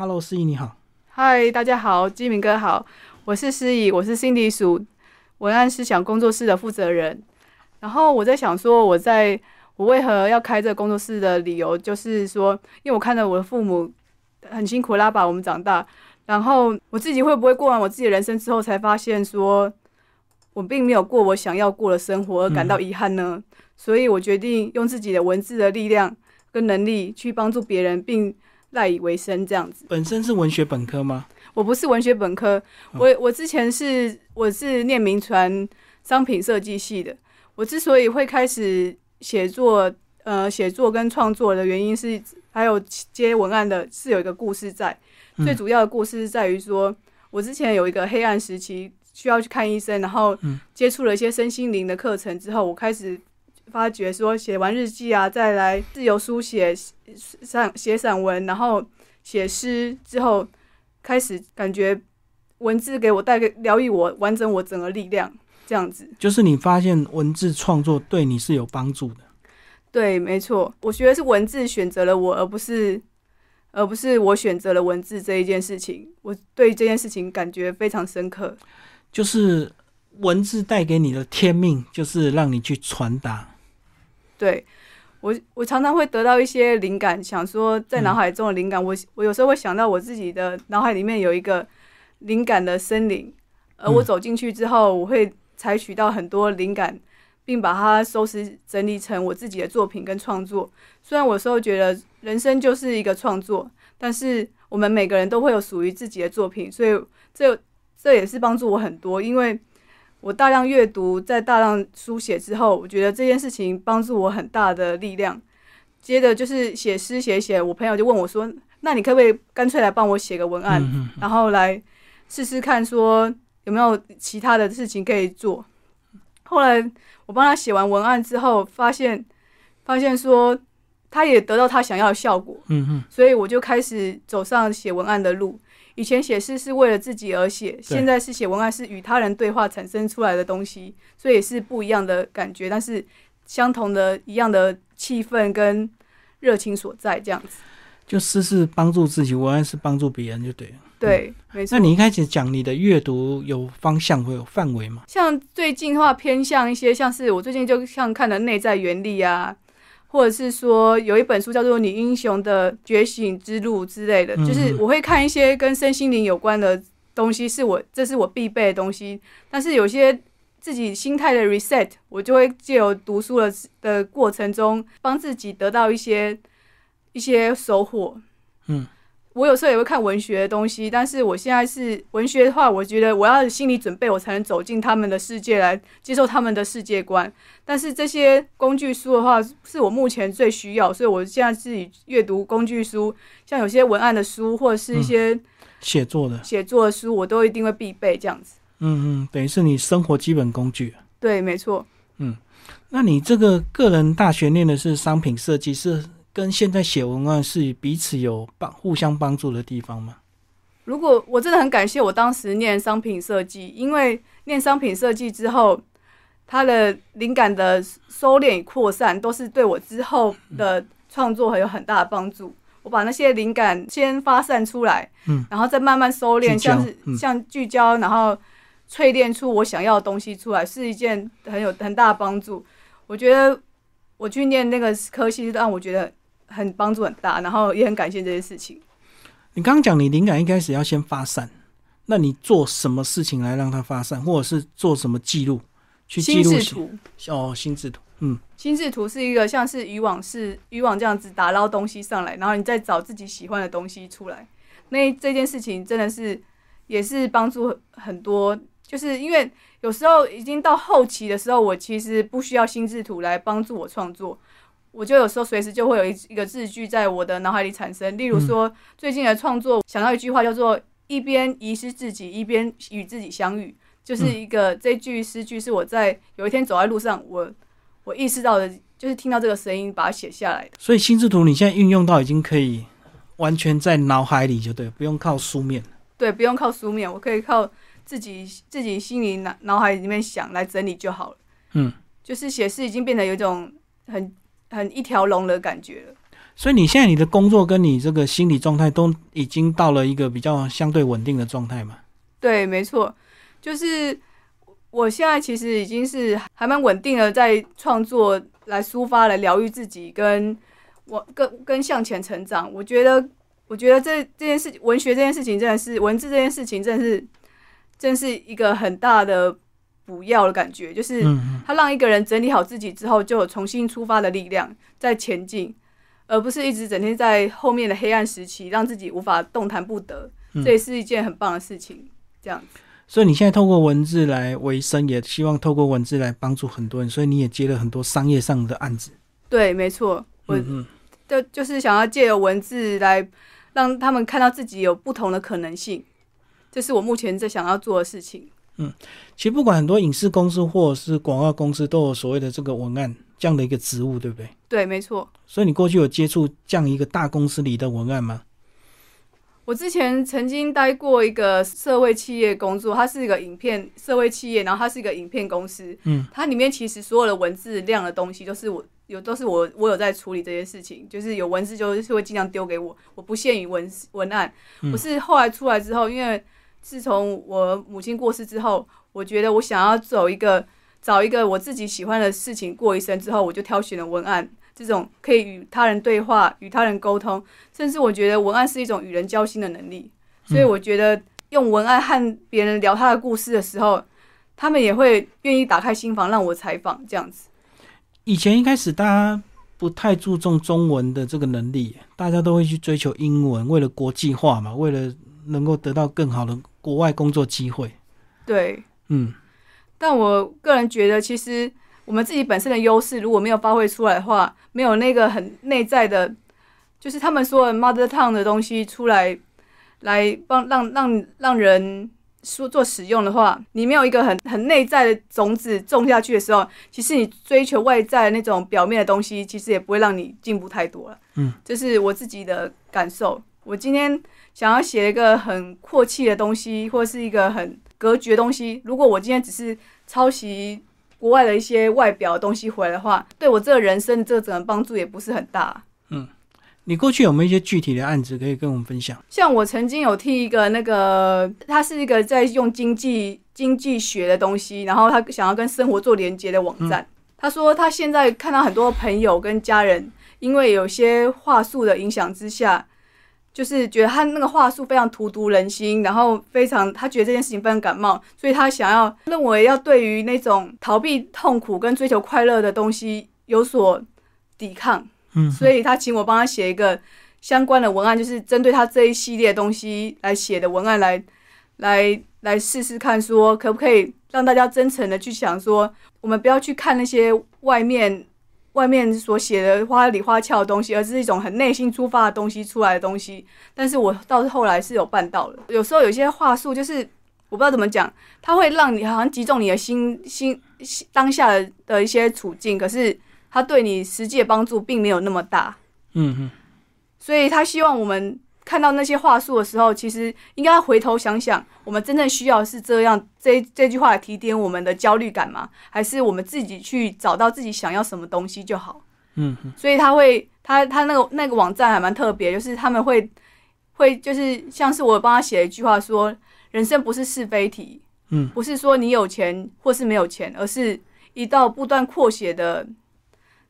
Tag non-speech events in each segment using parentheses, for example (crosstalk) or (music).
Hello，思怡你好。嗨，大家好，基明哥好，我是思怡，我是 Cindy 属文案思想工作室的负责人。然后我在想说，我在我为何要开这个工作室的理由，就是说，因为我看到我的父母很辛苦拉把我们长大，然后我自己会不会过完我自己的人生之后，才发现说我并没有过我想要过的生活，而感到遗憾呢？所以我决定用自己的文字的力量跟能力去帮助别人，并赖以为生这样子。本身是文学本科吗？我不是文学本科，我我之前是我是念名传商品设计系的。我之所以会开始写作，呃，写作跟创作的原因是，还有接文案的，是有一个故事在。最主要的故事是在于说，我之前有一个黑暗时期，需要去看医生，然后接触了一些身心灵的课程之后，我开始发觉说，写完日记啊，再来自由书写散写散文，然后写诗之后，开始感觉文字给我带给疗愈我完整我整个力量，这样子。就是你发现文字创作对你是有帮助的。对，没错，我觉得是文字选择了我，而不是。而不是我选择了文字这一件事情，我对这件事情感觉非常深刻。就是文字带给你的天命，就是让你去传达。对我，我常常会得到一些灵感，想说在脑海中的灵感，我我有时候会想到我自己的脑海里面有一个灵感的森林，而我走进去之后，我会采取到很多灵感。并把它收拾整理成我自己的作品跟创作。虽然我有时候觉得人生就是一个创作，但是我们每个人都会有属于自己的作品，所以这这也是帮助我很多。因为我大量阅读，在大量书写之后，我觉得这件事情帮助我很大的力量。接着就是写诗写写，我朋友就问我说：“那你可不可以干脆来帮我写个文案，然后来试试看，说有没有其他的事情可以做？”后来。我帮他写完文案之后，发现发现说他也得到他想要的效果，所以我就开始走上写文案的路。以前写诗是为了自己而写，现在是写文案是与他人对话产生出来的东西，所以也是不一样的感觉，但是相同的一样的气氛跟热情所在，这样子。就诗是帮助自己，文案是帮助别人，就对了。对，没错。那你一开始讲你的阅读有方向会有范围吗？像最近的话，偏向一些像是我最近就像看的《内在原理》啊，或者是说有一本书叫做《你英雄的觉醒之路》之类的，就是我会看一些跟身心灵有关的东西，是我这是我必备的东西。但是有些自己心态的 reset，我就会借由读书的的过程中，帮自己得到一些一些收获。嗯。我有时候也会看文学的东西，但是我现在是文学的话，我觉得我要心理准备，我才能走进他们的世界来接受他们的世界观。但是这些工具书的话，是我目前最需要，所以我现在自己阅读工具书，像有些文案的书或者是一些写作的写作的书，我都一定会必备这样子。嗯嗯，等于是你生活基本工具。对，没错。嗯，那你这个个人大学念的是商品设计是？跟现在写文案是彼此有帮互相帮助的地方吗？如果我真的很感谢我当时念商品设计，因为念商品设计之后，它的灵感的收敛与扩散都是对我之后的创作很有很大的帮助。我把那些灵感先发散出来，嗯，然后再慢慢收敛，像是像聚焦，然后淬炼出我想要的东西出来，是一件很有很大的帮助。我觉得我去念那个科系，让我觉得。很帮助很大，然后也很感谢这些事情。你刚刚讲你灵感一开始要先发散，那你做什么事情来让它发散，或者是做什么记录？去记录图哦，心智图，嗯，心智图是一个像是渔网是渔网这样子打捞东西上来，然后你再找自己喜欢的东西出来。那这件事情真的是也是帮助很多，就是因为有时候已经到后期的时候，我其实不需要心智图来帮助我创作。我就有时候随时就会有一一个字句在我的脑海里产生，例如说最近的创作想到一句话叫做“一边遗失自己，一边与自己相遇”，就是一个这句诗句是我在有一天走在路上，我我意识到的，就是听到这个声音把它写下来的。所以心智图你现在运用到已经可以完全在脑海里就对，不用靠书面。对，不用靠书面，我可以靠自己自己心里脑脑海里面想来整理就好了。嗯，就是写诗已经变得有一种很。很一条龙的感觉了，所以你现在你的工作跟你这个心理状态都已经到了一个比较相对稳定的状态嘛？对，没错，就是我现在其实已经是还蛮稳定的，在创作来抒发、来疗愈自己，跟我跟跟向前成长。我觉得，我觉得这这件事情，文学这件事情，真的是文字这件事情，真的是真是一个很大的补药的感觉，就是他让一个人整理好自己之后，就有重新出发的力量，在前进，而不是一直整天在后面的黑暗时期，让自己无法动弹不得。这也是一件很棒的事情。这样子，所以你现在透过文字来维生，也希望透过文字来帮助很多人，所以你也接了很多商业上的案子。对，没错，我就就是想要借由文字来让他们看到自己有不同的可能性，这是我目前在想要做的事情。嗯，其实不管很多影视公司或者是广告公司，都有所谓的这个文案这样的一个职务，对不对？对，没错。所以你过去有接触这样一个大公司里的文案吗？我之前曾经待过一个社会企业工作，它是一个影片社会企业，然后它是一个影片公司。嗯，它里面其实所有的文字量的东西都是我有，都是我我有在处理这些事情，就是有文字就是会尽量丢给我，我不限于文文案。我是后来出来之后，因为自从我母亲过世之后，我觉得我想要走一个找一个我自己喜欢的事情过一生之后，我就挑选了文案。这种可以与他人对话、与他人沟通，甚至我觉得文案是一种与人交心的能力。所以我觉得用文案和别人聊他的故事的时候，他们也会愿意打开心房让我采访。这样子，以前一开始大家不太注重中文的这个能力，大家都会去追求英文，为了国际化嘛，为了能够得到更好的国外工作机会。对，嗯，但我个人觉得，其实。我们自己本身的优势如果没有发挥出来的话，没有那个很内在的，就是他们说的 mother tongue 的东西出来，来帮让让让人说做使用的话，你没有一个很很内在的种子种下去的时候，其实你追求外在那种表面的东西，其实也不会让你进步太多了。嗯，这是我自己的感受。我今天想要写一个很阔气的东西，或是一个很隔绝的东西，如果我今天只是抄袭。国外的一些外表的东西回来的话，对我这个人生这个整个帮助也不是很大。嗯，你过去有没有一些具体的案子可以跟我们分享？像我曾经有替一个那个，他是一个在用经济经济学的东西，然后他想要跟生活做连接的网站。他说他现在看到很多朋友跟家人，因为有些话术的影响之下。就是觉得他那个话术非常荼毒人心，然后非常他觉得这件事情非常感冒，所以他想要认为要对于那种逃避痛苦跟追求快乐的东西有所抵抗。嗯，所以他请我帮他写一个相关的文案，就是针对他这一系列东西来写的文案，来来来试试看，说可不可以让大家真诚的去想说，我们不要去看那些外面。外面所写的花里花俏的东西，而是一种很内心出发的东西出来的东西。但是我到后来是有办到了。有时候有些话术就是我不知道怎么讲，它会让你好像击中你的心 (coughs) 心当下的一些处境，可是它对你实际的帮助并没有那么大。嗯哼，所以他希望我们。看到那些话术的时候，其实应该回头想想，我们真正需要是这样这这句话提点我们的焦虑感吗？还是我们自己去找到自己想要什么东西就好？嗯，所以他会，他他那个那个网站还蛮特别，就是他们会会就是像是我帮他写一句话说，人生不是是非题，嗯，不是说你有钱或是没有钱，而是一道不断扩写的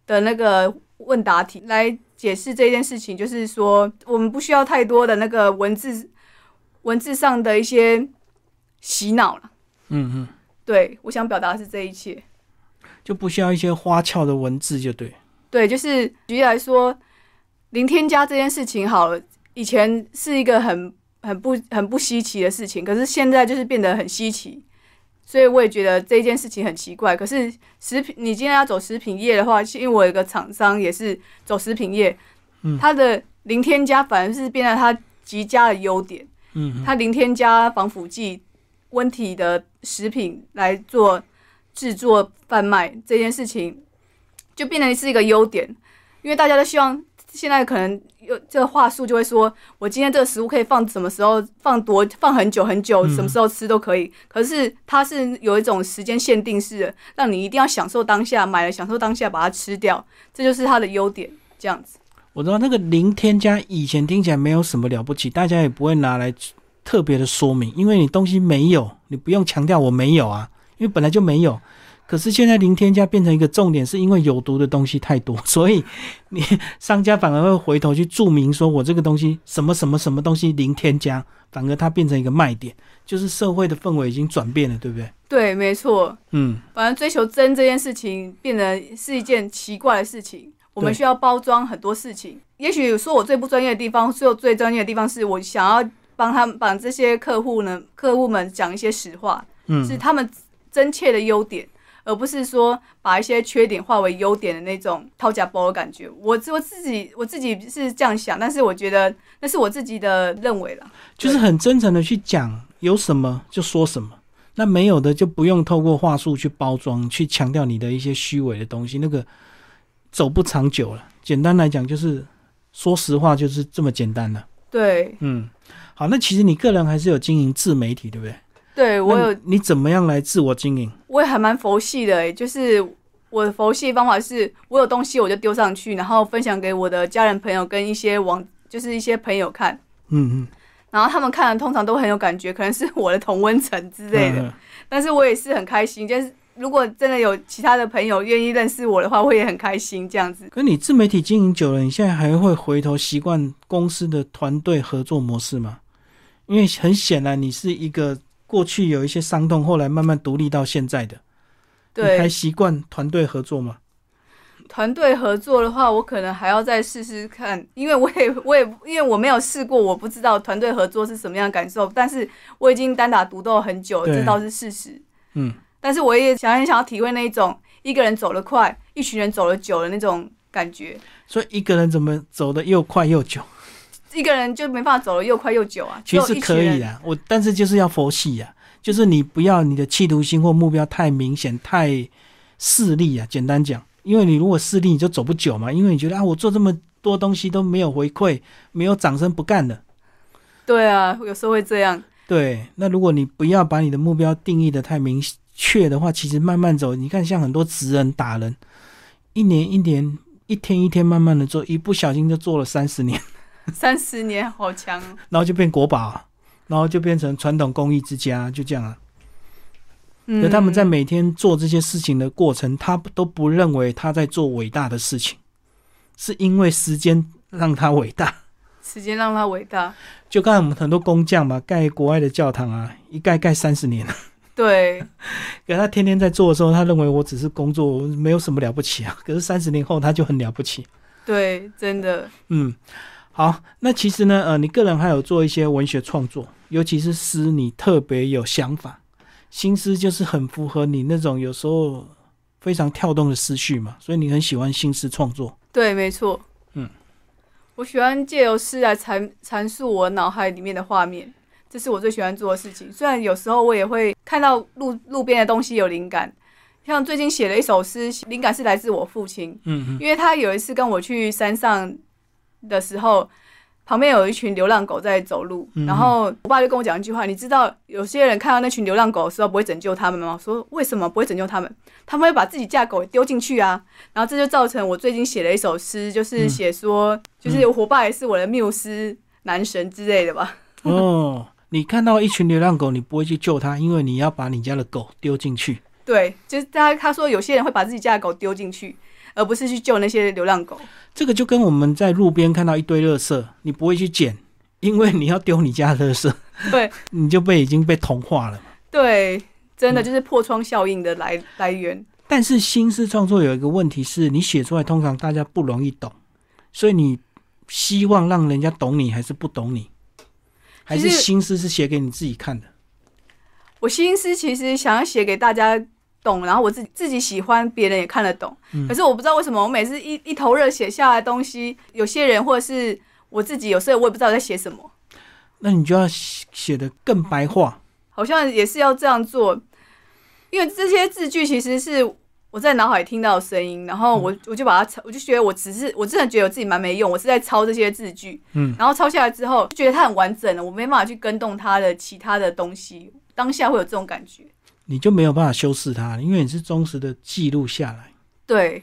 的那个问答题来。解释这件事情，就是说，我们不需要太多的那个文字文字上的一些洗脑了。嗯嗯，对，我想表达的是这一切，就不需要一些花俏的文字，就对。对，就是举例来说，零添加这件事情，好了，以前是一个很很不很不稀奇的事情，可是现在就是变得很稀奇。所以我也觉得这件事情很奇怪。可是食品，你今天要走食品业的话，因为我有一个厂商也是走食品业，嗯，它的零添加反而是变成它极佳的优点，嗯，它零添加防腐剂、温体的食品来做制作贩卖这件事情，就变成是一个优点，因为大家都希望。现在可能有这个话术就会说，我今天这个食物可以放什么时候放多放很久很久，什么时候吃都可以。可是它是有一种时间限定式的，让你一定要享受当下，买了享受当下把它吃掉，这就是它的优点。这样子，我知道那个零添加以前听起来没有什么了不起，大家也不会拿来特别的说明，因为你东西没有，你不用强调我没有啊，因为本来就没有。可是现在零添加变成一个重点，是因为有毒的东西太多，(laughs) 所以你 (laughs) 商家反而会回头去注明说我这个东西什么什么什么东西零添加，反而它变成一个卖点，就是社会的氛围已经转变了，对不对？对，没错。嗯，反正追求真这件事情变得是一件奇怪的事情，我们需要包装很多事情。也许说我最不专业的地方，说我最专业的地方是我想要帮他们把这些客户呢，客户们讲一些实话，嗯是他们真切的优点。而不是说把一些缺点化为优点的那种掏假包的感觉。我我自己我自己是这样想，但是我觉得那是我自己的认为了。就是很真诚的去讲有什么就说什么，那没有的就不用透过话术去包装，去强调你的一些虚伪的东西，那个走不长久了。简单来讲，就是说实话，就是这么简单了。对，嗯，好，那其实你个人还是有经营自媒体，对不对？对我有你怎么样来自我经营？我也还蛮佛系的、欸，就是我的佛系方法是我有东西我就丢上去，然后分享给我的家人朋友跟一些网，就是一些朋友看，嗯嗯然后他们看了通常都很有感觉，可能是我的同温层之类的，嗯但是我也是很开心，就是如果真的有其他的朋友愿意认识我的话，我也很开心这样子。可你自媒体经营久了，你现在还会回头习惯公司的团队合作模式吗？因为很显然，你是一个过去有一些伤痛，后来慢慢独立到现在的，对还，习惯团队合作吗？团队合作的话，我可能还要再试试看，因为我也 (laughs) 我也因为我没有试过，我不知道团队合作是什么样的感受。但是我已经单打独斗很久了，这倒是事实。嗯，但是我也想很想要体会那一种一个人走得快，一群人走得久的那种感觉。所以一个人怎么走得又快又久？一个人就没办法走得又快又久啊，其实。可以啊，我但是就是要佛系啊，就是你不要你的企图心或目标太明显、太势利啊。简单讲，因为你如果势利，你就走不久嘛，因为你觉得啊，我做这么多东西都没有回馈，没有掌声，不干了。对啊，有时候会这样。对，那如果你不要把你的目标定义的太明确的话，其实慢慢走，你看像很多职人打人，一年一年、一天一天慢慢的做，一不小心就做了三十年，三十年好强哦。然后就变国宝，然后就变成传统工艺之家，就这样啊。嗯可他们在每天做这些事情的过程，他都不认为他在做伟大的事情，是因为时间让他伟大。时间让他伟大。就刚才我们很多工匠嘛，盖国外的教堂啊，一盖盖三十年。对，可他天天在做的时候，他认为我只是工作，我没有什么了不起啊。可是三十年后，他就很了不起。对，真的。嗯，好，那其实呢，呃，你个人还有做一些文学创作，尤其是诗，你特别有想法，新诗就是很符合你那种有时候非常跳动的思绪嘛，所以你很喜欢新诗创作。对，没错。嗯，我喜欢借由诗来阐阐述我脑海里面的画面，这是我最喜欢做的事情。虽然有时候我也会看到路路边的东西有灵感，像最近写了一首诗，灵感是来自我父亲，嗯嗯，因为他有一次跟我去山上的时候。旁边有一群流浪狗在走路，嗯然后我爸就跟我讲一句话：“你知道有些人看到那群流浪狗的时候不会拯救他们吗？”我说：“为什么不会拯救他们？他们会把自己家狗丢进去啊。”然后这就造成我最近写了一首诗，就是写说，就是我爸也是我的缪斯男神之类的吧。哦，你看到一群流浪狗，你不会去救它，因为你要把你家的狗丢进去。对，就是他他说有些人会把自己家的狗丢进去，而不是去救那些流浪狗。这个就跟我们在路边看到一堆垃圾，你不会去捡，因为你要丢你家的垃圾，对 (laughs) 你就被已经被同化了。对，真的就是破窗效应的来来源。但是新诗创作有一个问题是，你写出来通常大家不容易懂，所以你希望让人家懂你，还是不懂你？还是其实新诗是写给你自己看的？我心思其实想要写给大家懂，然后我自己自己喜欢，别人也看得懂。可是我不知道为什么，我每次一一头热写下来的东西，有些人或者是我自己，有时候我也不知道在写什么。那你就要写写的更白话。好像也是要这样做，因为这些字句其实是我在脑海听到的声音，然后我我就把它抄，我就觉得我只是我真的觉得我自己蛮没用，我是在抄这些字句，嗯，然后抄下来之后就觉得它很完整了，我没办法去跟动它的其他的东西，当下会有这种感觉。你就没有办法修饰它，因为你是忠实的记录下来。对，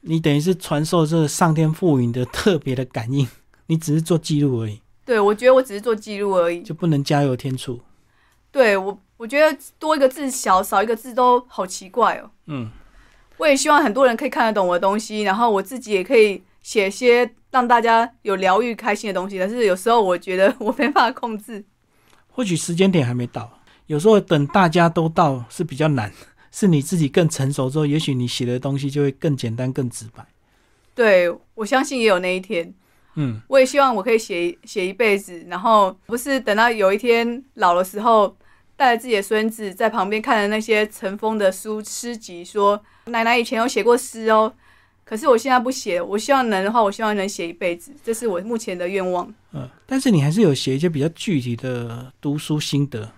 你等于是传授这个上天赋予你的特别的感应，(laughs) 你只是做记录而已，对我觉得我只是做记录而已。就不能加油添醋。对我，我觉得多一个字小，少一个字都好奇怪哦。嗯，我也希望很多人可以看得懂我的东西，然后我自己也可以写些让大家有疗愈、开心的东西。但是有时候我觉得我没办法控制。或许时间点还没到，有时候等大家都到是比较难，(laughs) 是你自己更成熟之后，也许你写的东西就会更简单、更直白。对我相信也有那一天。嗯，我也希望我可以写写一辈子，然后不是等到有一天老的时候，带着自己的孙子在旁边看着那些尘封的书诗集，说奶奶以前有写过诗哦。可是我现在不写，我希望能的话，我希望能写一辈子，这是我目前的愿望。嗯，但是你还是有写一些比较具体的读书心得，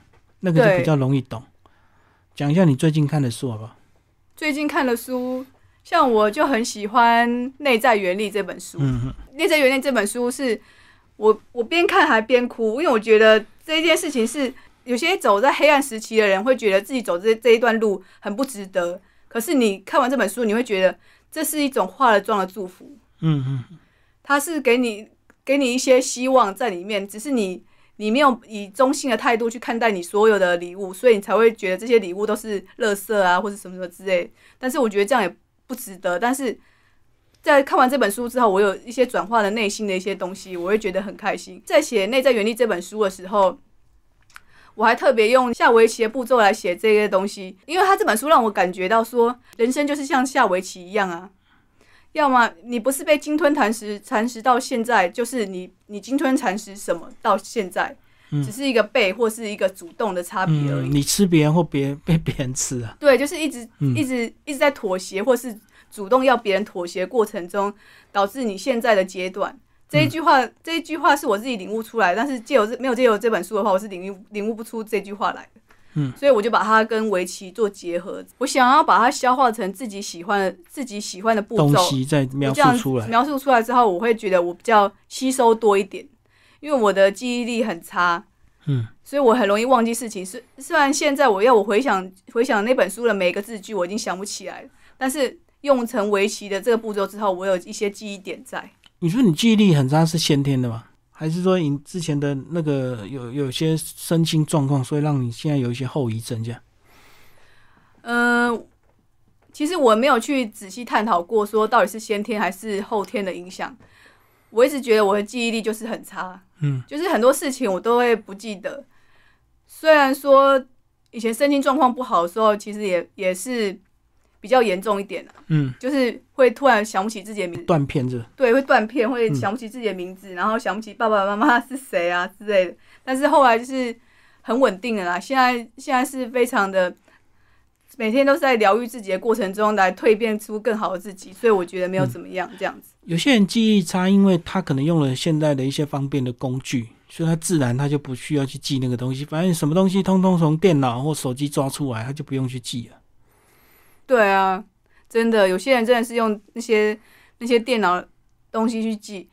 那个就比较容易懂。讲一下你最近看的书好不好？最近看的书，像我就很喜欢《内在原理》这本书。嗯，《内在原理》这本书是我我边看还边哭，因为我觉得这件事情是有些走在黑暗时期的人会觉得自己走这这一段路很不值得，可是你看完这本书，你会觉得这是一种化了妆的祝福，嗯嗯，它是给你给你一些希望在里面，只是你你没有以中性的态度去看待你所有的礼物，所以你才会觉得这些礼物都是垃圾啊，或者什么什么之类。但是我觉得这样也不值得。但是在看完这本书之后，我有一些转化的内心的一些东西，我会觉得很开心。在写《内在原力》这本书的时候。我还特别用下围棋的步骤来写这些东西，因为他这本书让我感觉到说，人生就是像下围棋一样啊，要么你不是被鲸吞蚕食蚕食到现在，就是你你鲸吞蚕食什么到现在，嗯只是一个被或是一个主动的差别而已。嗯，你吃别人或别人 (laughs) 被别人吃啊？对，就是一直、嗯一直一直在妥协，或是主动要别人妥协过程中，导致你现在的阶段。这一句话，这一句话是我自己领悟出来，但是借由这没有借由这本书的话，我是领悟领悟不出这句话来的。嗯，所以我就把它跟围棋做结合，我想要把它消化成自己喜欢的、自己喜欢的步骤，东西再描我这样述出来。描述出来之后，我会觉得我比较吸收多一点，因为我的记忆力很差，嗯，所以我很容易忘记事情。虽虽然现在我要我回想回想那本书的每一个字句，我已经想不起来了，但是用成围棋的这个步骤之后，我有一些记忆点在。你说你记忆力很差是先天的吗？还是说你之前的那个有有些身心状况，所以让你现在有一些后遗症这样？嗯、其实我没有去仔细探讨过，说到底是先天还是后天的影响。我一直觉得我的记忆力就是很差，嗯，就是很多事情我都会不记得。虽然说以前身心状况不好的时候，其实也也是比较严重一点的、嗯，就是会突然想不起自己的名字，断片这对，会断片，会嗯想不起自己的名字，然后想不起爸爸妈妈是谁啊之类的。但是后来就是很稳定的啦，现在现在是非常的，每天都是在疗愈自己的过程中来蜕变出更好的自己，所以我觉得没有怎么样这样子。有些人记忆差，因为他可能用了现在的一些方便的工具，所以他自然他就不需要去记那个东西，反正什么东西通通从电脑或手机抓出来，他就不用去记了。对啊，真的，有些人真的是用那些那些电脑东西去记，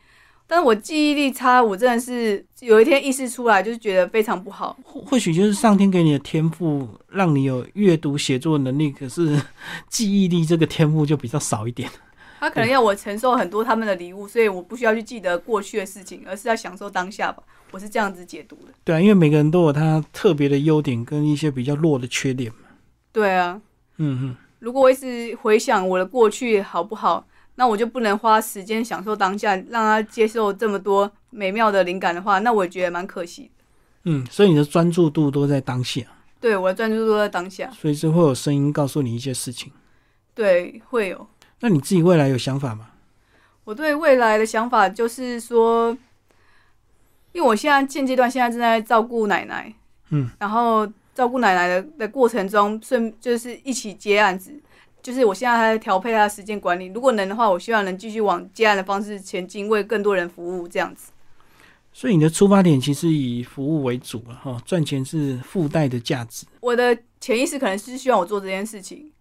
但是我记忆力差，我真的是有一天意识出来，就是觉得非常不好。或或许就是上天给你的天赋，让你有阅读写作能力，可是 (laughs) 记忆力这个天赋就比较少一点。他可能要我承受很多他们的礼物，所以我不需要去记得过去的事情，而是要享受当下吧。我是这样子解读的。对啊，因为每个人都有他特别的优点跟一些比较弱的缺点嘛。对啊，嗯嗯，如果我一直回想我的过去好不好，那我就不能花时间享受当下，让他接受这么多美妙的灵感的话，那我也觉得蛮可惜的。嗯，所以你的专注度都在当下，对，我的专注度都在当下。所以是会有声音告诉你一些事情。对，会有。那你自己未来有想法吗？我对未来的想法就是说，因为我现在现阶段现在正在照顾奶奶，嗯，然后照顾奶奶的的过程中，顺就是一起接案子，就是我现在还在调配她的时间管理。如果能的话，我希望能继续往接案的方式前进，为更多人服务这样子。所以你的出发点其实以服务为主了哈，赚钱是附带的价值。我的潜意识可能是希望我做这件事情，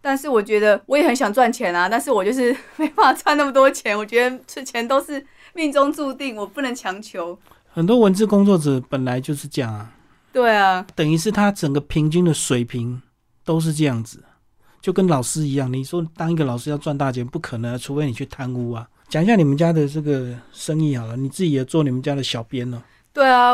但是我觉得我也很想赚钱啊，但是我就是没办法赚那么多钱。我觉得这钱都是命中注定，我不能强求。很多文字工作者本来就是这样啊，对啊，等于是他整个平均的水平都是这样子，就跟老师一样，你说当一个老师要赚大钱，不可能，除非你去贪污啊。讲一下你们家的这个生意好了，你自己也做你们家的小编呢？对啊，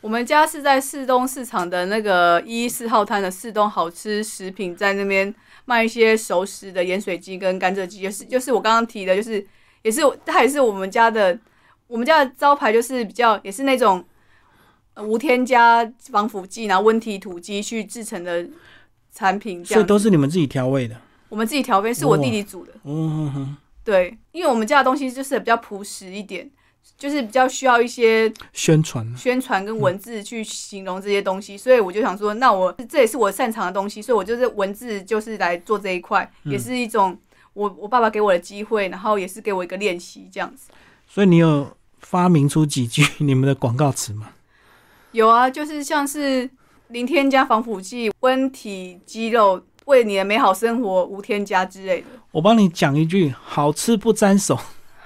我们家是在市东市场的那个一四号摊的市东好吃食品，在那边卖一些熟食的盐水鸡跟甘蔗鸡，就是就是我刚刚提的，就是也是它也是我们家的，我们家的招牌就是比较也是那种无添加防腐剂，然后温体土鸡去制成的产品，所以都是你们自己调味的。我们自己调味，是我弟弟煮的。嗯哼，对，因为我们家的东西就是比较朴实一点，就是比较需要一些宣传、宣传跟文字去形容这些东西，所以我就想说，那我这也是我擅长的东西，所以我就是文字就是来做这一块，也是一种我我爸爸给我的机会，然后也是给我一个练习这样子。所以你有发明出几句 (laughs) 你们的广告词吗？有啊，就是像是零添加防腐剂、温体肌肉，为你的美好生活无添加之类的。我帮你讲一句：好吃不沾手，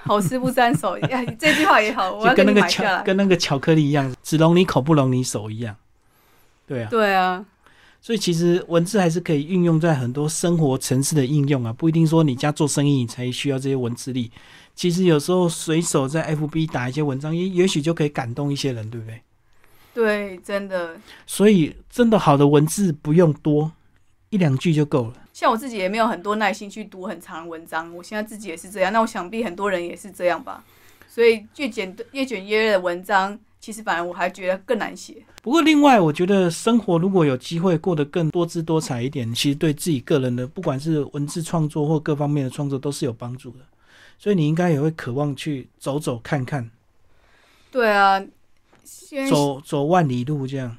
好吃不沾手。哎，这句话也好，我要 (laughs) 跟那个。巧跟那个巧克力一样，只容你口不容你手一样。对啊，对啊，所以其实文字还是可以运用在很多生活层次的应用啊，不一定说你家做生意你才需要这些文字力。其实有时候随手在 FB 打一些文章，也也许就可以感动一些人，对不对？对，真的。所以真的好的文字不用多，一两句就够了。像我自己也没有很多耐心去读很长的文章，我现在自己也是这样。那我想必很多人也是这样吧。所以越简越简约的文章，其实反而我还觉得更难写。不过另外，我觉得生活如果有机会过得更多姿多彩一点，其实对自己个人的不管是文字创作或各方面的创作都是有帮助的。所以你应该也会渴望去走走看看。对啊。走走万里路这样，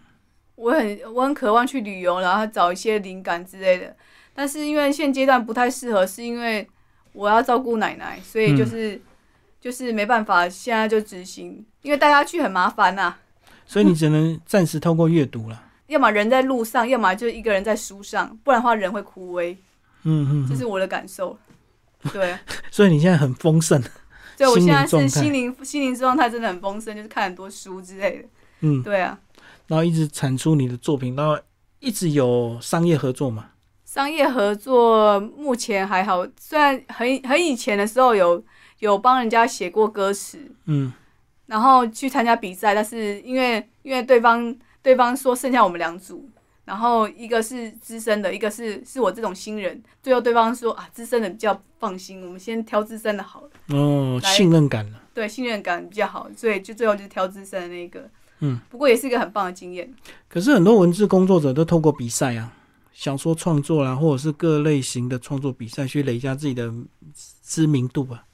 我很我很渴望去旅游，然后找一些灵感之类的。但是因为现阶段不太适合，是因为我要照顾奶奶，所以就是就是没办法，现在就执行。因为带她去很麻烦呐，所以你只能暂时透过阅读了。(laughs) 要么人在路上，要么就一个人在书上，不然的话人会枯萎。嗯嗯，这是我的感受。对，(laughs) 所以你现在很丰盛。对，我现在是心灵心灵状态真的很丰盛，就是看很多书之类的。嗯，对啊。然后一直产出你的作品，然后一直有商业合作嘛？商业合作目前还好，虽然很很以前的时候有有帮人家写过歌词，嗯，然后去参加比赛，但是因为因为对方对方说剩下我们两组。然后一个是资深的，一个是是我这种新人。最后对方说啊，资深的比较放心，我们先挑资深的好了。哦，信任感了。对，信任感比较好，所以就最后就挑资深的那个。嗯，不过也是一个很棒的经验。可是很多文字工作者都透过比赛啊，小说创作啦，或者是各类型的创作比赛去累加自己的知名度吧。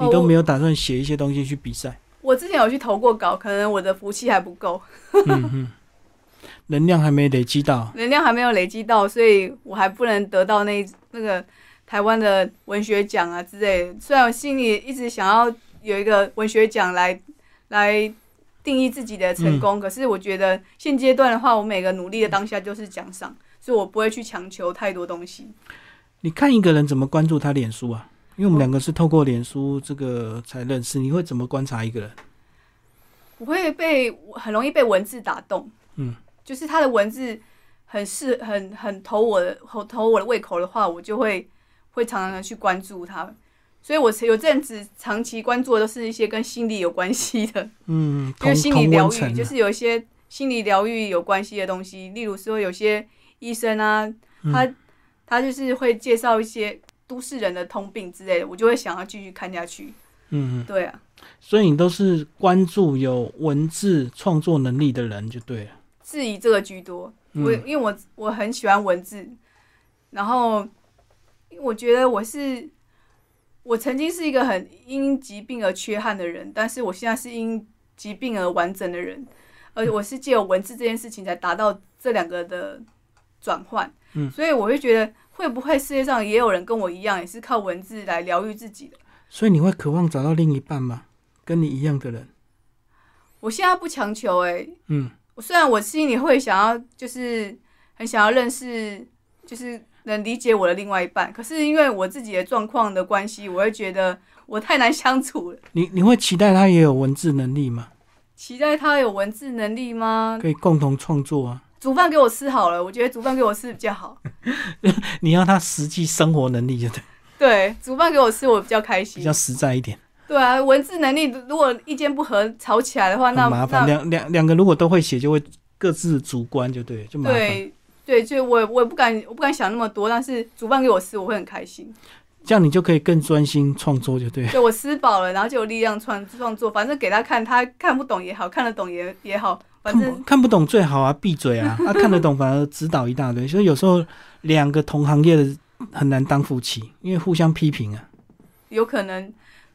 你都没有打算写一些东西去比赛？我之前有去投过稿，可能我的福气还不够。嗯嗯。能量还没累积到，能量还没有累积到，所以我还不能得到那那个台湾的文学奖啊之类。虽然我心里一直想要有一个文学奖来来定义自己的成功，可是我觉得现阶段的话，我每个努力的当下就是奖赏，所以我不会去强求太多东西。你看一个人怎么关注他脸书啊？因为我们两个是透过脸书这个才认识，你会怎么观察一个人？我会被很容易被文字打动，嗯。就是他的文字很适很很投我的投投我的胃口的话，我就会会常常的去关注他。所以我有阵子长期关注的都是一些跟心理有关系的，嗯，因 (laughs) 为心理疗愈就是有一些心理疗愈有关系的东西，例如说有些医生啊，他他就是会介绍一些都市人的通病之类的，我就会想要继续看下去。嗯，对啊，所以你都是关注有文字创作能力的人就对了。是以这个居多，我因为我我很喜欢文字，然后我觉得我是我曾经是一个很因疾病而缺憾的人，但是我现在是因疾病而完整的人，而我是借由文字这件事情才达到这两个的转换，嗯，所以我会觉得会不会世界上也有人跟我一样，也是靠文字来疗愈自己的？所以你会渴望找到另一半吗？跟你一样的人？我现在不强求，哎，嗯。虽然我心里会想要，就是很想要认识，就是能理解我的另外一半，可是因为我自己的状况的关系，我会觉得我太难相处了。你你会期待他也有文字能力吗？期待他有文字能力吗？可以共同创作啊。煮饭给我吃好了，我觉得煮饭给我吃比较好。(laughs) 你要他实际生活能力就对，对，煮饭给我吃，我比较开心比较。实在一点，对啊，文字能力如果意见不合吵起来的话，那麻烦。那两两两个如果都会写，就会各自主观，就对，就麻烦。对对，就我我也不敢我不敢想那么多，但是主办给我吃，我会很开心。这样你就可以更专心创作，就对。对我吃饱了，然后就有力量创创作，反正给他看，他看不懂也好，看得懂也也好，反看不正看不懂最好啊，闭嘴啊！他、(laughs) 看得懂反而指导一大堆，所以有时候两个同行业的很难当夫妻，因为互相批评啊。有可能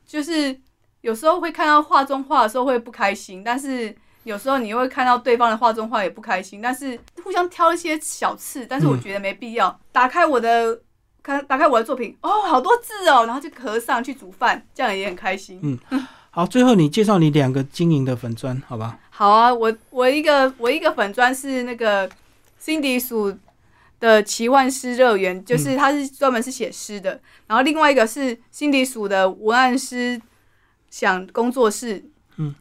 就是有时候会看到画中画的时候会不开心，但是有时候你会看到对方的画中画也不开心，但是互相挑一些小刺，但是我觉得没必要。打开我的看，打开我的作品，哦，好多字哦，然后就合上去煮饭，这样也很开心。嗯好，最后你介绍你两个经营的粉砖，好吧？好啊，我我一个我一个粉砖是那个 Cindy 鼠的奇幻诗乐园，就是他是专门是写诗的，然后另外一个是 Cindy 鼠的文案师想工作室，嗯，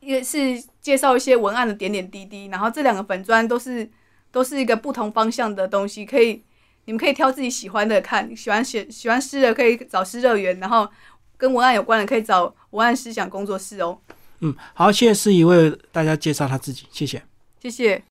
也是介绍一些文案的点点滴滴，然后这两个粉砖都是都是一个不同方向的东西，可以你们可以挑自己喜欢的看，喜欢写喜欢诗的可以找诗乐园，然后跟文案有关的可以找文案思想工作室哦，嗯，好，谢谢思怡为大家介绍他自己，谢谢。谢谢。